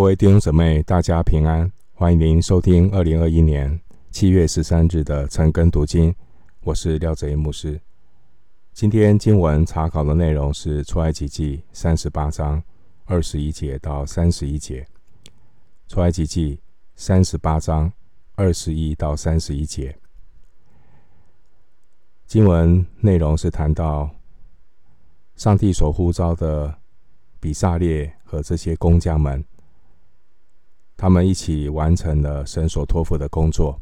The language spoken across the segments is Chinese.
各位弟兄姊妹，大家平安！欢迎您收听二零二一年七月十三日的晨更读经。我是廖泽一牧师。今天经文查考的内容是出埃及记三十八章二十一节到三十一节。出埃及记三十八章二十一到三十一节。经文内容是谈到上帝所呼召的比撒列和这些工匠们，他们一起完成了神所托付的工作。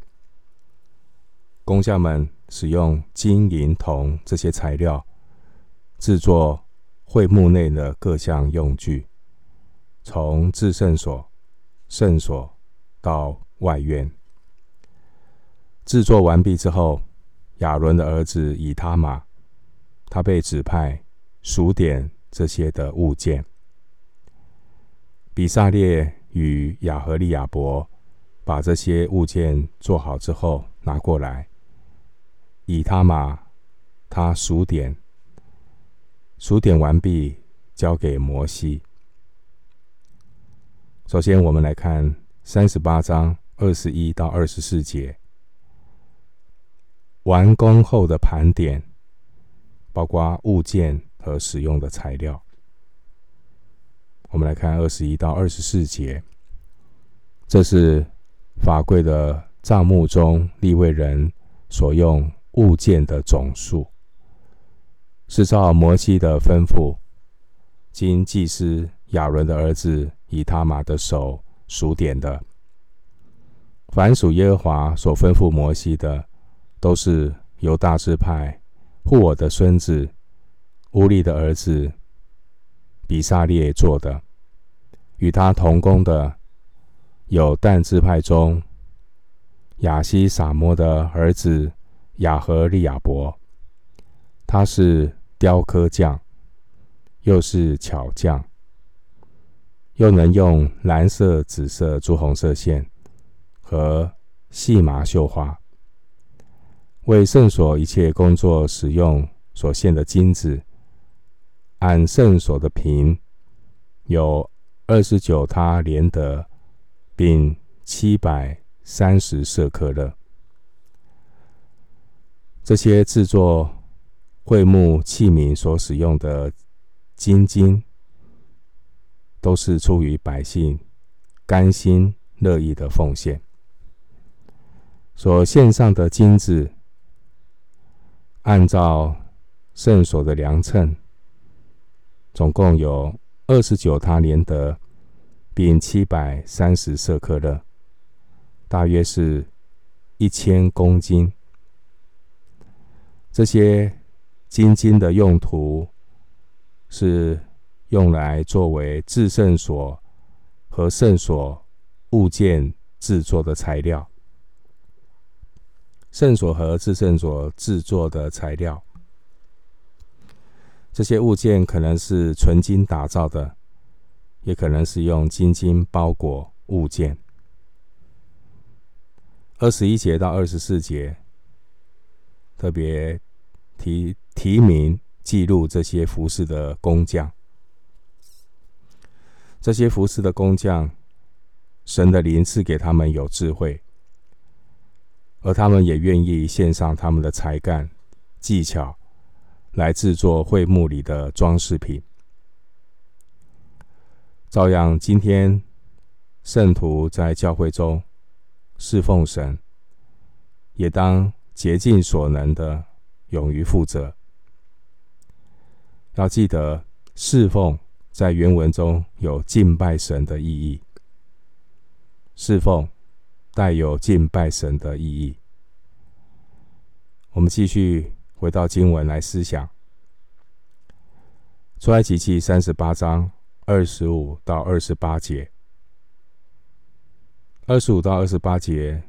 工匠们使用金银铜这些材料制作会幕内的各项用具，从至圣所、圣所到外院。制作完毕之后，亚伦的儿子以他玛，他被指派数点这些的物件。比撒列与亚和利亚伯把这些物件做好之后拿过来，以他玛他数点，数点完毕交给摩西。首先，我们来看三十八章二十一到二十四节。完工后的盘点，包括物件和使用的材料。我们来看二十一到二十四节，这是法柜的帐幕中立位人所用物件的总数，是照摩西的吩咐，经祭司亚伦的儿子以他玛的手数点的。凡属耶和华所吩咐摩西的。都是由大支派护我的孙子乌利的儿子比撒列做的，与他同工的有但支派中亚西撒摩的儿子亚和利亚伯，他是雕刻匠，又是巧匠，又能用蓝色、紫色、朱红色线和细麻绣花。为圣所一切工作使用所献的金子，按圣所的平有二十九他连得，并七百三十舍客勒。这些制作会幕器皿所使用的金金，都是出于百姓甘心乐意的奉献。所献上的金子。按照圣所的量秤，总共有二十九他连得，并七百三十舍客勒，大约是一千公斤。这些金金的用途是用来作为制圣所和圣所物件制作的材料。圣所和制圣所制作的材料，这些物件可能是纯金打造的，也可能是用金金包裹物件。二十一节到二十四节，特别提提名记录这些服饰的工匠，这些服饰的工匠，神的灵赐给他们有智慧。而他们也愿意献上他们的才干、技巧，来制作会幕里的装饰品。照样，今天圣徒在教会中侍奉神，也当竭尽所能的勇于负责。要记得，侍奉在原文中有敬拜神的意义。侍奉。带有敬拜神的意义。我们继续回到经文来思想，出埃及记三十八章二十五到二十八节。二十五到二十八节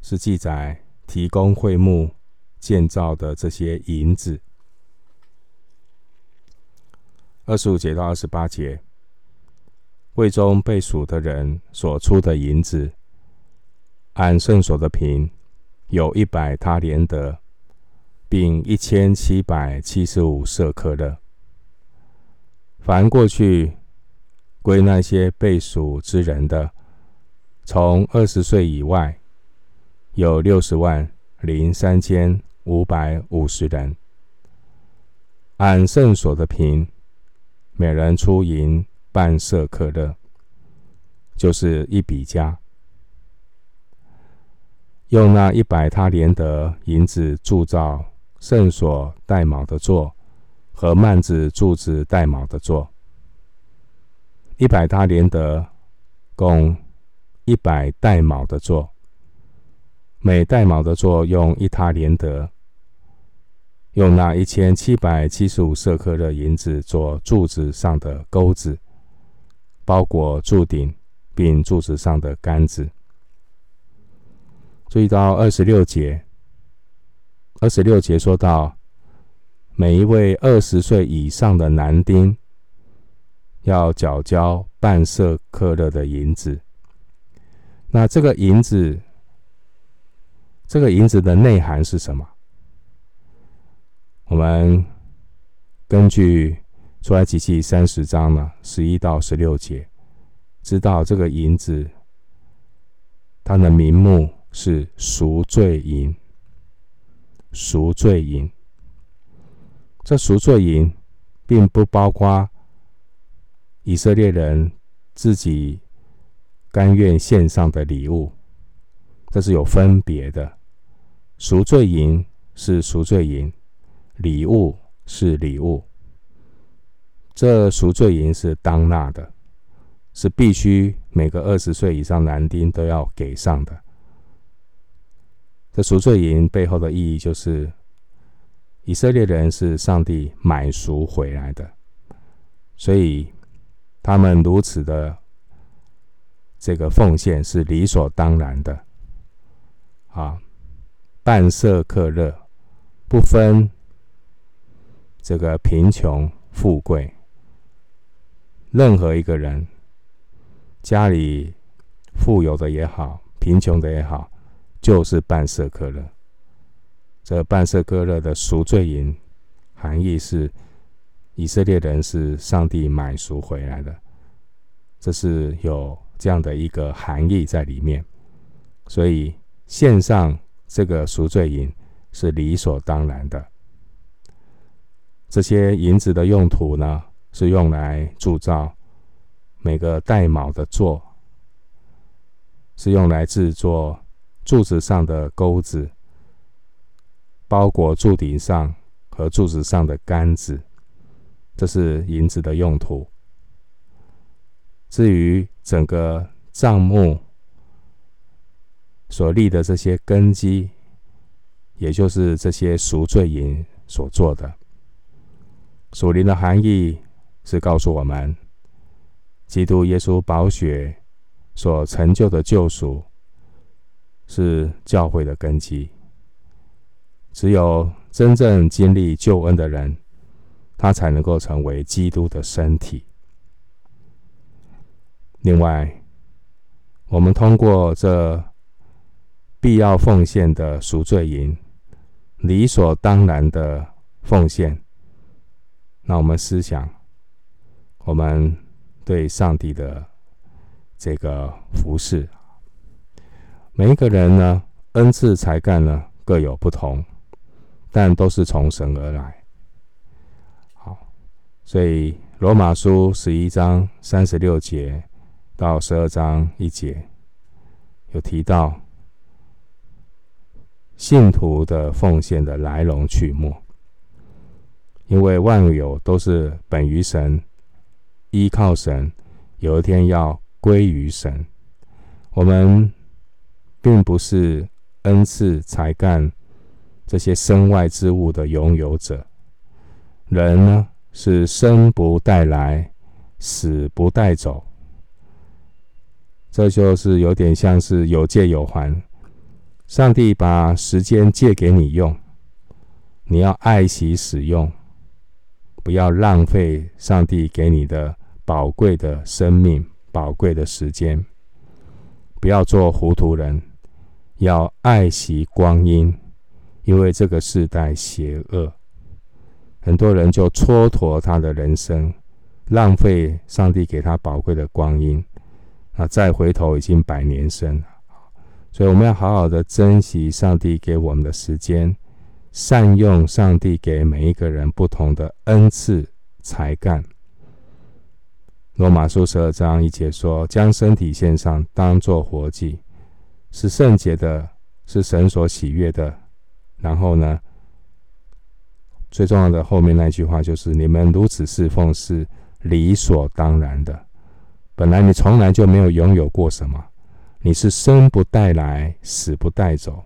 是记载提供会幕建造的这些银子。二十五节到二十八节，会中被数的人所出的银子。按圣所的平，有一百他连得，并一千七百七十五舍客勒。凡过去归那些被赎之人的，从二十岁以外，有六十万零三千五百五十人。按圣所的平，每人出银半舍客勒，就是一比加。用那一百他连得银子铸造圣所带卯的座和幔子柱子带卯的座。一百他连德，共一百带卯的座，每带卯的座用一他连德，用那一千七百七十五舍克勒银子做柱子上的钩子，包裹柱顶，并柱子上的杆子。注意到二十六节，二十六节说到，每一位二十岁以上的男丁。要缴交半舍客勒的银子，那这个银子，这个银子的内涵是什么？我们根据出埃及记三十章呢，十一到十六节，知道这个银子，它的名目是赎罪银，赎罪银。这赎罪银并不包括。以色列人自己甘愿献上的礼物，这是有分别的。赎罪银是赎罪银，礼物是礼物。这赎罪银是当纳的，是必须每个二十岁以上男丁都要给上的。这赎罪营背后的意义就是，以色列人是上帝买赎回来的，所以。他们如此的这个奉献是理所当然的，啊，半舍客勒不分这个贫穷富贵，任何一个人家里富有的也好，贫穷的也好，就是半舍客勒。这半舍客勒的赎罪银含义是。以色列人是上帝买赎回来的，这是有这样的一个含义在里面，所以献上这个赎罪银是理所当然的。这些银子的用途呢，是用来铸造每个带卯的座，是用来制作柱子上的钩子，包裹柱顶上和柱子上的杆子。这是银子的用途。至于整个帐幕所立的这些根基，也就是这些赎罪银所做的。属灵的含义是告诉我们，基督耶稣宝血所成就的救赎是教会的根基。只有真正经历救恩的人。他才能够成为基督的身体。另外，我们通过这必要奉献的赎罪银，理所当然的奉献，那我们思想，我们对上帝的这个服事，每一个人呢，恩赐才干呢各有不同，但都是从神而来。好所以，《罗马书》十一章三十六节到十二章一节，有提到信徒的奉献的来龙去脉。因为万有都是本于神，依靠神，有一天要归于神。我们并不是恩赐、才干这些身外之物的拥有者，人呢？是生不带来，死不带走。这就是有点像是有借有还。上帝把时间借给你用，你要爱惜使用，不要浪费上帝给你的宝贵的生命、宝贵的时间。不要做糊涂人，要爱惜光阴，因为这个世代邪恶。很多人就蹉跎他的人生，浪费上帝给他宝贵的光阴，啊，再回头已经百年身了。所以我们要好好的珍惜上帝给我们的时间，善用上帝给每一个人不同的恩赐才干。罗马书十二章一节说：“将身体献上，当作活祭，是圣洁的，是神所喜悦的。”然后呢，最重要的后面那句话就是：“你们如此侍奉是理所当然的。本来你从来就没有拥有过什么，你是生不带来，死不带走，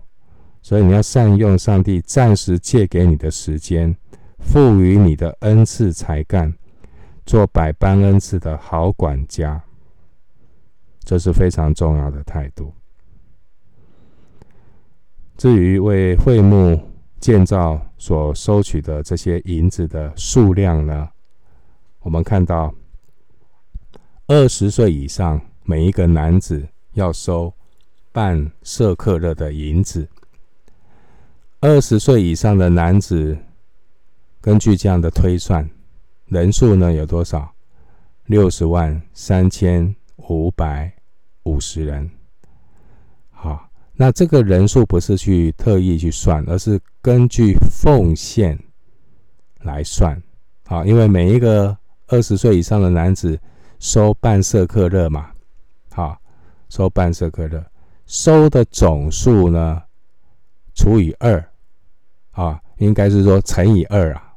所以你要善用上帝暂时借给你的时间，赋予你的恩赐才干。”做百般恩赐的好管家，这是非常重要的态度。至于为会幕建造所收取的这些银子的数量呢，我们看到二十岁以上每一个男子要收半舍客勒的银子。二十岁以上的男子，根据这样的推算。人数呢有多少？六十万三千五百五十人。那这个人数不是去特意去算，而是根据奉献来算。啊，因为每一个二十岁以上的男子收半色客勒嘛，好，收半色客勒，收的总数呢除以二，啊，应该是说乘以二啊。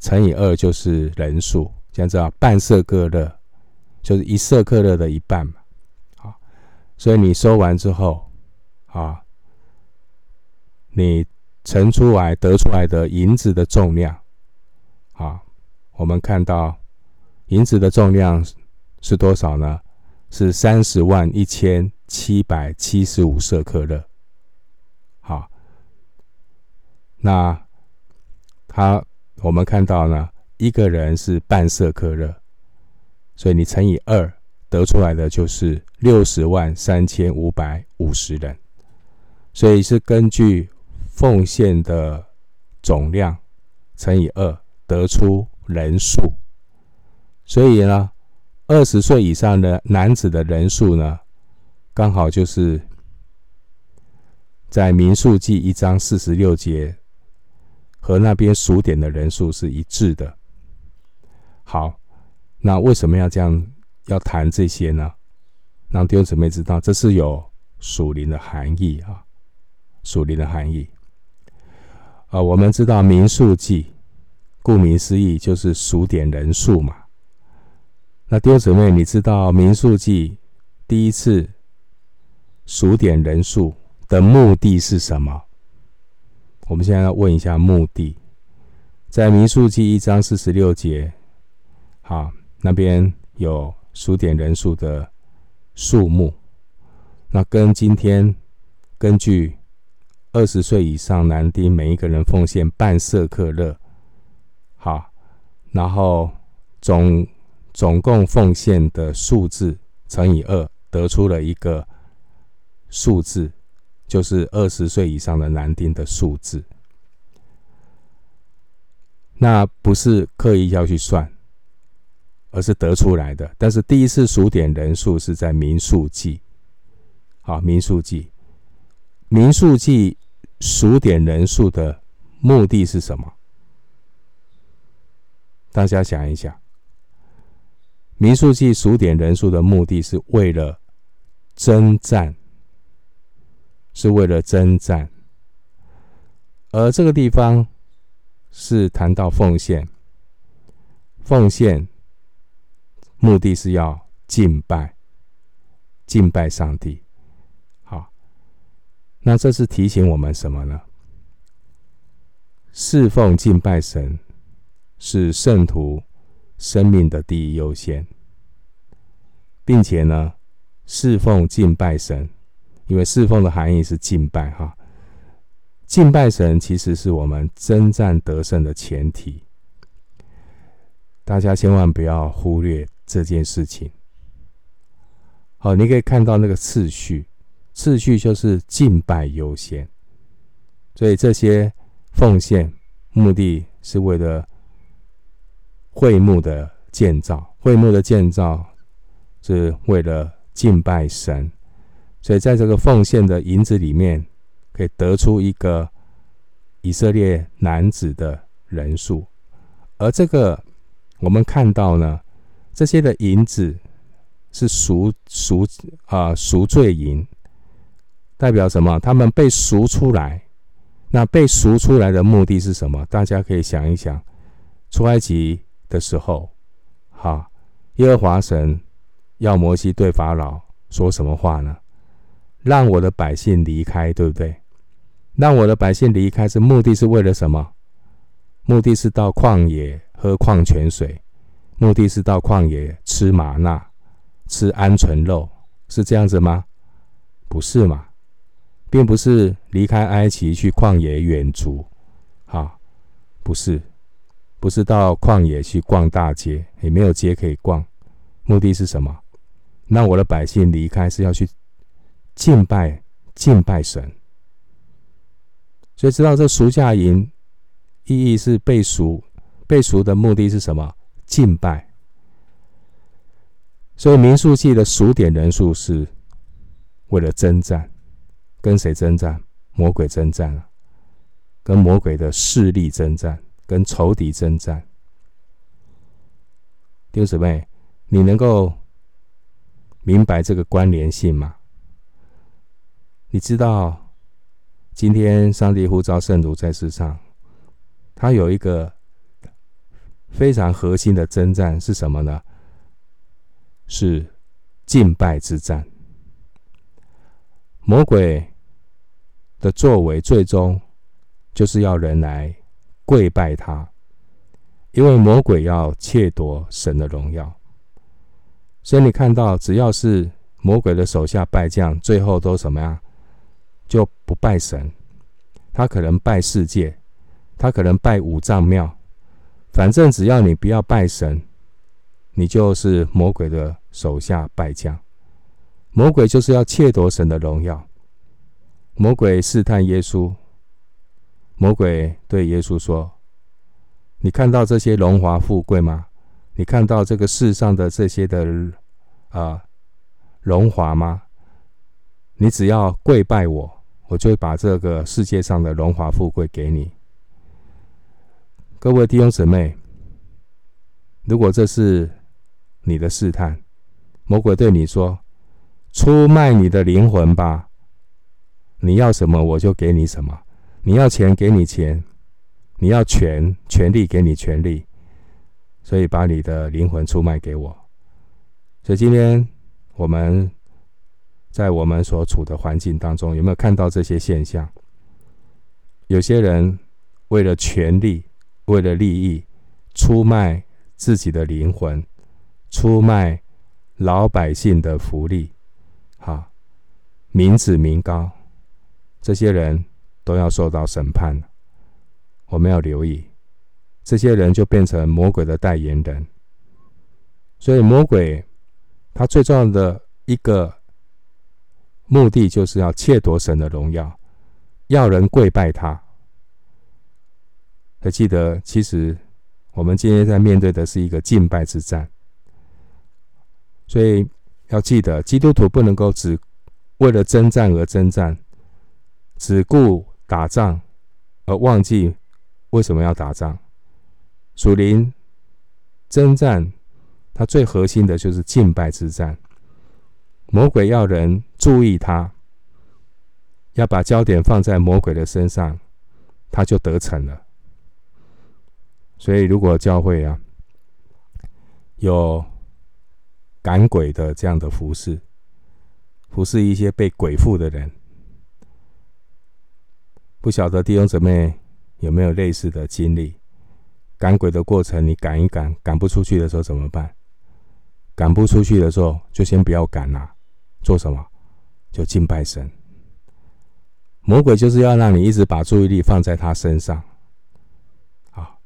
乘以二就是人数，这样知道半色客勒就是一色客勒的一半嘛。好，所以你收完之后，啊，你乘出来得出来的银子的重量，啊，我们看到银子的重量是多少呢？是三十万一千七百七十五舍克勒。好，那他。我们看到呢，一个人是半舍克勒，所以你乘以二得出来的就是六十万三千五百五十人，所以是根据奉献的总量乘以二得出人数，所以呢，二十岁以上的男子的人数呢，刚好就是在民数记一章四十六节。和那边数点的人数是一致的。好，那为什么要这样要谈这些呢？让弟兄姊妹知道，这是有属灵的含义啊，属灵的含义。啊，我们知道民数记，顾名思义就是数点人数嘛。那弟兄姊妹，你知道民数记第一次数点人数的目的是什么？我们现在要问一下目的，在民数记一章四十六节，好，那边有数点人数的数目，那跟今天根据二十岁以上男丁每一个人奉献半舍客勒，好，然后总总共奉献的数字乘以二，得出了一个数字。就是二十岁以上的男丁的数字，那不是刻意要去算，而是得出来的。但是第一次数点人数是在民数记，好，民数记，民数记数点人数的目的是什么？大家想一想，民数记数点人数的目的是为了征战。是为了征战，而这个地方是谈到奉献，奉献目的是要敬拜，敬拜上帝。那这是提醒我们什么呢？侍奉敬拜神是圣徒生命的第一优先，并且呢，侍奉敬拜神。因为侍奉的含义是敬拜，哈，敬拜神其实是我们征战得胜的前提。大家千万不要忽略这件事情。好，你可以看到那个次序，次序就是敬拜优先。所以这些奉献目的是为了会幕的建造，会幕的建造是为了敬拜神，所以在这个奉献的银子里面，可以得出一个以色列男子的人数，而这个我们看到呢，这些的银子是赎赎啊赎罪银，代表什么？他们被赎出来。那被赎出来的目的是什么？大家可以想一想，出埃及的时候，哈，耶和华神要摩西对法老说什么话呢？让我的百姓离开，对不对？让我的百姓离开是目的是为了什么？目的是到旷野喝矿泉水，目的是到旷野吃玛纳、吃鹌鹑肉，是这样子吗？不是嘛？并不是离开埃及去旷野远足，啊，不是，不是到旷野去逛大街，也没有街可以逛。目的是什么？让我的百姓离开是要去敬拜敬拜神。所以知道这赎价银意义是被赎，被赎的目的是什么？敬拜。所以民数记的数点人数是为了征战。跟谁征战？魔鬼征战啊！跟魔鬼的势力征战，跟仇敌征战。弟兄姊妹，你能够明白这个关联性吗？你知道，今天上帝呼召圣徒在世上，他有一个非常核心的征战是什么呢？是敬拜之战。魔鬼的作为，最终就是要人来跪拜他，因为魔鬼要窃夺神的荣耀。所以你看到，只要是魔鬼的手下败将，最后都什么呀？就不拜神，他可能拜世界，他可能拜五脏庙，反正只要你不要拜神，你就是魔鬼的手下败将。魔鬼就是要窃夺神的荣耀。魔鬼试探耶稣。魔鬼对耶稣说：“你看到这些荣华富贵吗？你看到这个世上的这些的啊荣华吗？你只要跪拜我，我就会把这个世界上的荣华富贵给你。”各位弟兄姊妹，如果这是你的试探，魔鬼对你说。出卖你的灵魂吧！你要什么我就给你什么。你要钱给你钱，你要权权力给你权力。所以把你的灵魂出卖给我。所以今天我们在我们所处的环境当中，有没有看到这些现象？有些人为了权力，为了利益，出卖自己的灵魂，出卖老百姓的福利。好，民脂民膏，这些人都要受到审判。我们要留意，这些人就变成魔鬼的代言人。所以，魔鬼他最重要的一个目的，就是要窃夺神的荣耀，要人跪拜他。还记得，其实我们今天在面对的是一个敬拜之战，所以。要记得，基督徒不能够只为了征战而征战，只顾打仗而忘记为什么要打仗。属灵征战，它最核心的就是敬拜之战。魔鬼要人注意他，要把焦点放在魔鬼的身上，他就得逞了。所以，如果教会啊有。赶鬼的这样的服侍，服侍一些被鬼附的人，不晓得弟兄姊妹有没有类似的经历？赶鬼的过程，你赶一赶，赶不出去的时候怎么办？赶不出去的时候，就先不要赶了，做什么？就敬拜神。魔鬼就是要让你一直把注意力放在他身上。好，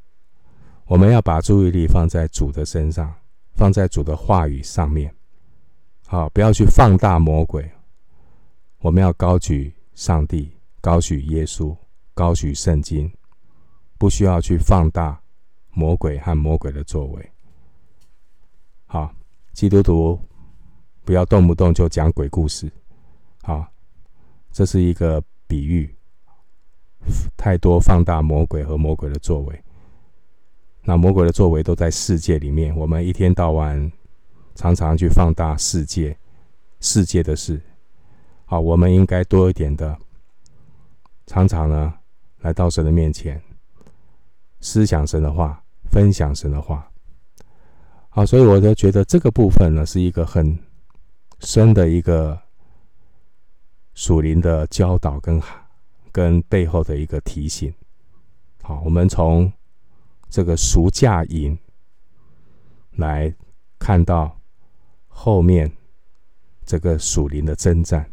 我们要把注意力放在主的身上。放在主的话语上面，好，不要去放大魔鬼。我们要高举上帝，高举耶稣，高举圣经，不需要去放大魔鬼和魔鬼的作为。好，基督徒不要动不动就讲鬼故事。好，这是一个比喻，太多放大魔鬼和魔鬼的作为。那魔鬼的作为都在世界里面，我们一天到晚常常去放大世界，世界的事。好，我们应该多一点的，常常呢来到神的面前，思想神的话，分享神的话。好，所以我就觉得这个部分呢是一个很深的一个属灵的教导跟跟背后的一个提醒。好，我们从。这个赎价银来看到后面这个属灵的征战，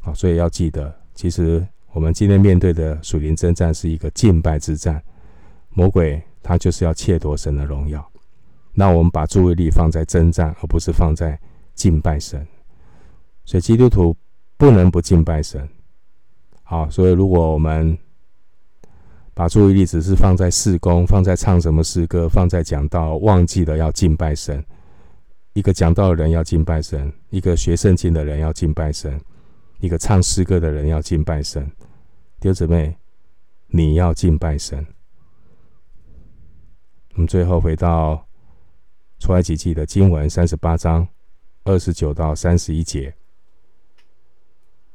好，所以要记得，其实我们今天面对的属灵征战是一个敬拜之战，魔鬼他就是要窃夺神的荣耀，那我们把注意力放在征战，而不是放在敬拜神，所以基督徒不能不敬拜神，好，所以如果我们把注意力只是放在事工，放在唱什么诗歌，放在讲道，忘记了要敬拜神。一个讲道的人要敬拜神，一个学圣经的人要敬拜神，一个唱诗歌的人要敬拜神。弟兄姊妹，你要敬拜神。我们最后回到出埃及记的经文三十八章二十九到三十一节，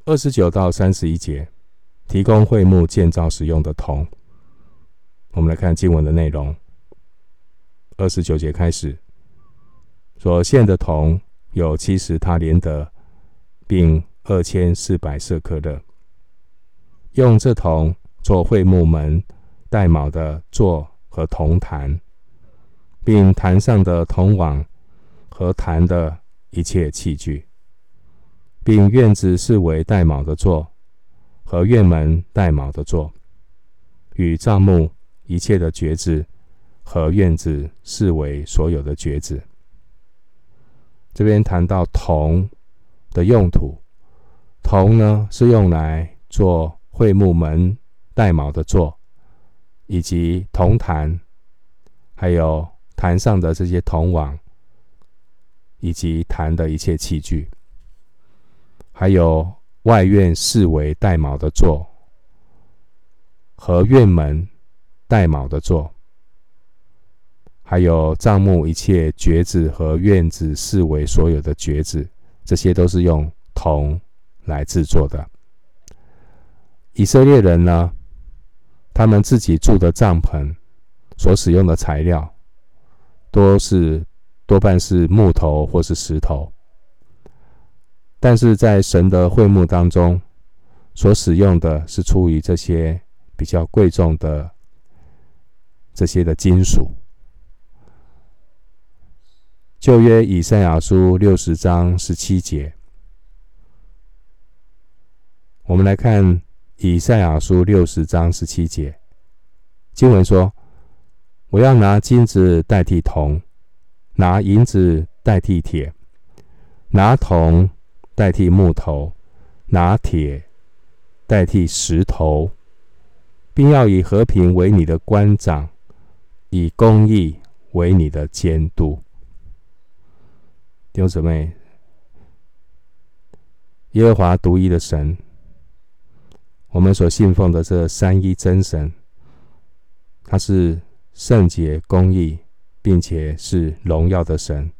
二十九到三十一节提供会幕建造使用的铜。我们来看经文的内容。二十九节开始，所献的铜有七十他连得，并二千四百舍客勒。用这铜做会木门带卯的座和铜坛，并坛上的铜网和坛的一切器具，并院子四围带卯的座和院门带卯的座，与帐幕。一切的橛子和院子四围所有的橛子。这边谈到铜的用途，铜呢是用来做会木门带卯的座，以及铜坛，还有坛上的这些铜网，以及坛的一切器具，还有外院四围带卯的座和院门。带卯的座，还有帐目一切橛子和院子四围所有的橛子，这些都是用铜来制作的。以色列人呢，他们自己住的帐篷所使用的材料，多是多半是木头或是石头，但是在神的会幕当中，所使用的是出于这些比较贵重的。这些的金属，旧约以赛亚书六十章十七节，我们来看以赛亚书六十章十七节经文说：“我要拿金子代替铜，拿银子代替铁，拿铜代替木头，拿铁代替石头，并要以和平为你的官长。”以公义为你的监督，弟兄姊妹，耶和华独一的神，我们所信奉的这三一真神，他是圣洁、公义，并且是荣耀的神，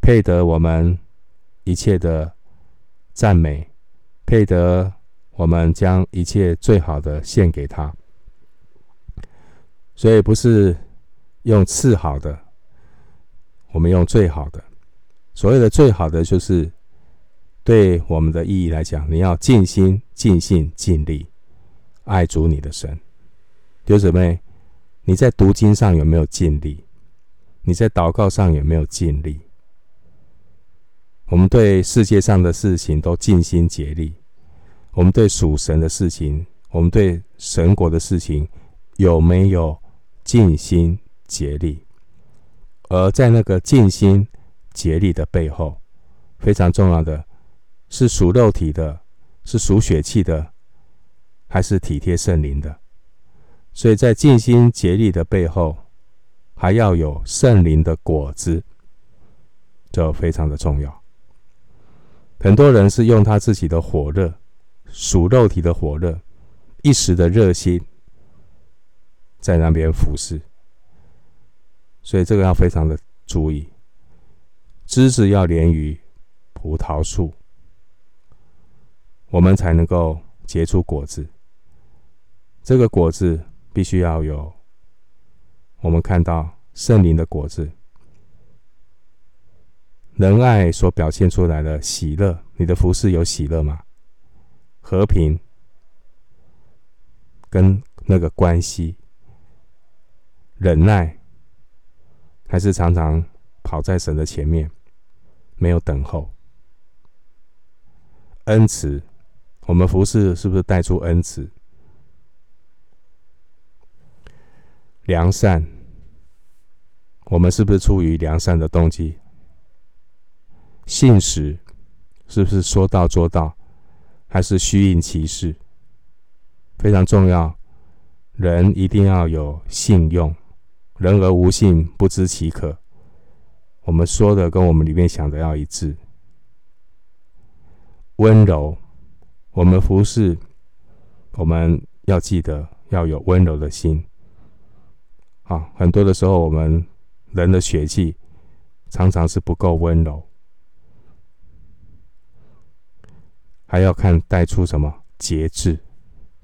配得我们一切的赞美，配得我们将一切最好的献给他。所以不是用次好的，我们用最好的。所谓的最好的，就是对我们的意义来讲，你要尽心、尽心、尽力爱主你的神。弟兄姊妹，你在读经上有没有尽力？你在祷告上有没有尽力？我们对世界上的事情都尽心竭力，我们对属神的事情，我们对神国的事情有没有？尽心竭力，而在那个尽心竭力的背后，非常重要的是属肉体的，是属血气的，还是体贴圣灵的？所以在尽心竭力的背后，还要有圣灵的果子。这非常的重要。很多人是用他自己的火热，属肉体的火热，一时的热心，在那边服侍，所以这个要非常的注意。枝子要连于葡萄树，我们才能够结出果子。这个果子必须要有，我们看到圣灵的果子。仁爱所表现出来的喜乐，你的服饰有喜乐吗？和平跟那个关系，忍耐，还是常常跑在神的前面，没有等候。恩慈，我们服侍是不是带出恩慈？良善，我们是不是出于良善的动机？信实是不是说到做到，还是虚应其事？非常重要，人一定要有信用。人而无信，不知其可。我们说的跟我们里面想的要一致。温柔，我们服侍，我们要记得要有温柔的心。啊，很多的时候，我们人的血气常常是不够温柔。还要看带出什么节制，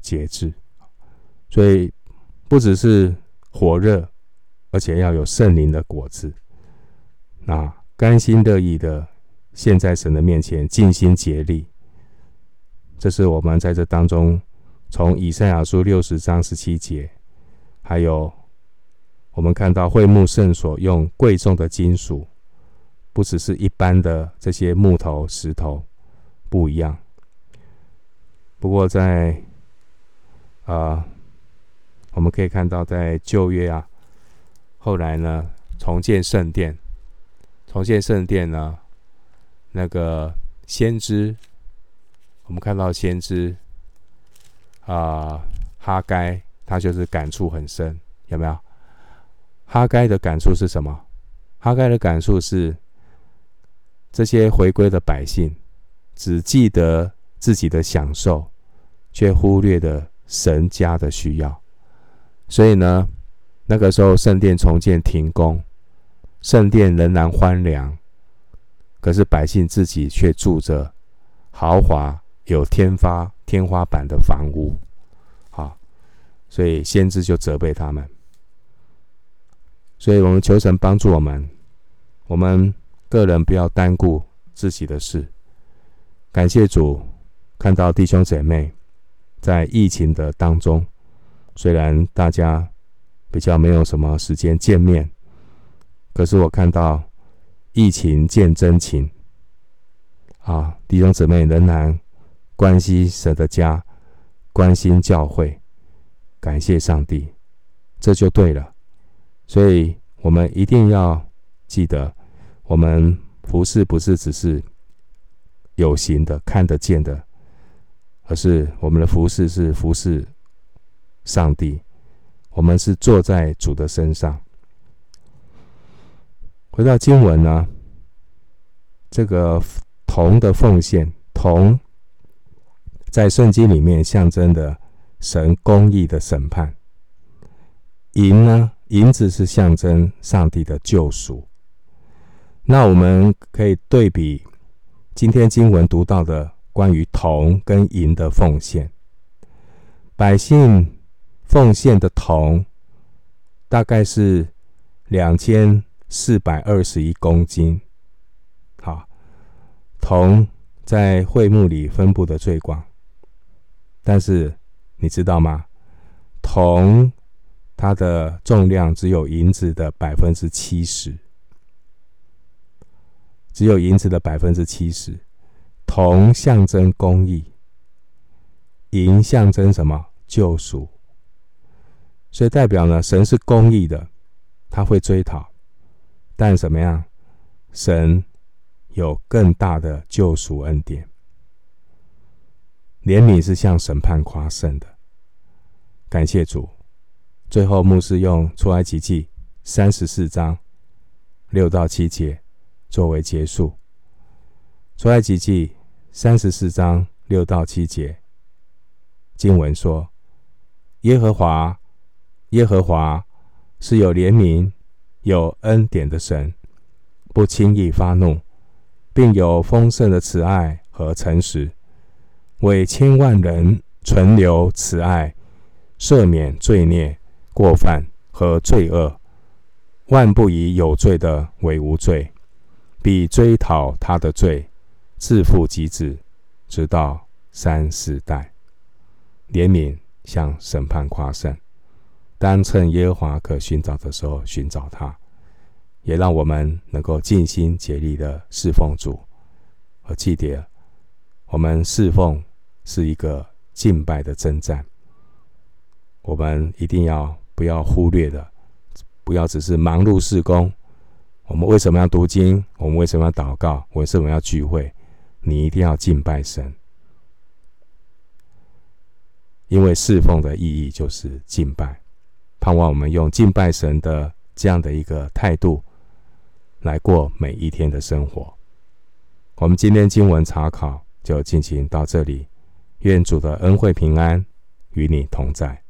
节制，所以不只是火热，而且要有圣灵的果子。那甘心乐意的献在神的面前，尽心竭力，这是我们在这当中从以赛亚书六十章十七节，还有我们看到会幕圣所用贵重的金属，不只是一般的这些木头石头，不一样。不过在，呃、啊，我们可以看到，在旧约啊，后来呢，重建圣殿，重建圣殿呢，那个先知，我们看到先知啊、哈该，他就是感触很深，有没有？哈该的感触是什么？哈该的感触是，这些回归的百姓只记得自己的享受。却忽略了神家的需要，所以呢，那个时候圣殿重建停工，圣殿仍然荒凉，可是百姓自己却住着豪华有天发天花板的房屋，好，所以先知就责备他们，所以我们求神帮助我们，我们个人不要单顾自己的事，感谢主，看到弟兄姐妹。在疫情的当中，虽然大家比较没有什么时间见面，可是我看到疫情见真情啊，弟兄姊妹仍然关心神的家，关心教会，感谢上帝，这就对了。所以我们一定要记得，我们服侍不是只是有形的、看得见的。而是我们的服侍是服侍上帝，我们是坐在主的身上。回到经文呢，这个铜的奉献，铜在圣经里面象征的神公义的审判；银呢，银子是象征上帝的救赎。那我们可以对比今天经文读到的。关于铜跟银的奉献，百姓奉献的铜大概是两千四百二十一公斤。好，铜在会幕里分布的最广，但是你知道吗？铜它的重量只有银子的百分之七十，只有银子的百分之七十。铜象征公义，银象征什么？救赎。所以代表呢，神是公义的，他会追讨。但怎么样？神有更大的救赎恩典。怜悯是向审判夸胜的。感谢主。最后，牧师用出埃及记三十四章六到七节，作为结束。出埃及记三十四章六到七节经文说：“耶和华，耶和华是有怜悯、有恩典的神，不轻易发怒，并有丰盛的慈爱和诚实，为千万人存留慈爱，赦免罪孽、过犯和罪恶。”万不以有罪的为无罪，必追讨他的罪，自父及子，直到三四代。怜悯向审判夸胜，当趁耶和华可寻找的时候寻找他，也让我们能够尽心竭力的侍奉主。和祭奠，我们侍奉是一个敬拜的征战，我们一定要不要忽略的。不要只是忙碌事工。我们为什么要读经？我们为什么要祷告？为什么要聚会？你一定要敬拜神，因为侍奉的意义就是敬拜。盼望我们用敬拜神的这样的一个态度来过每一天的生活。我们今天经文查考就进行到这里。愿主的恩惠平安与你同在。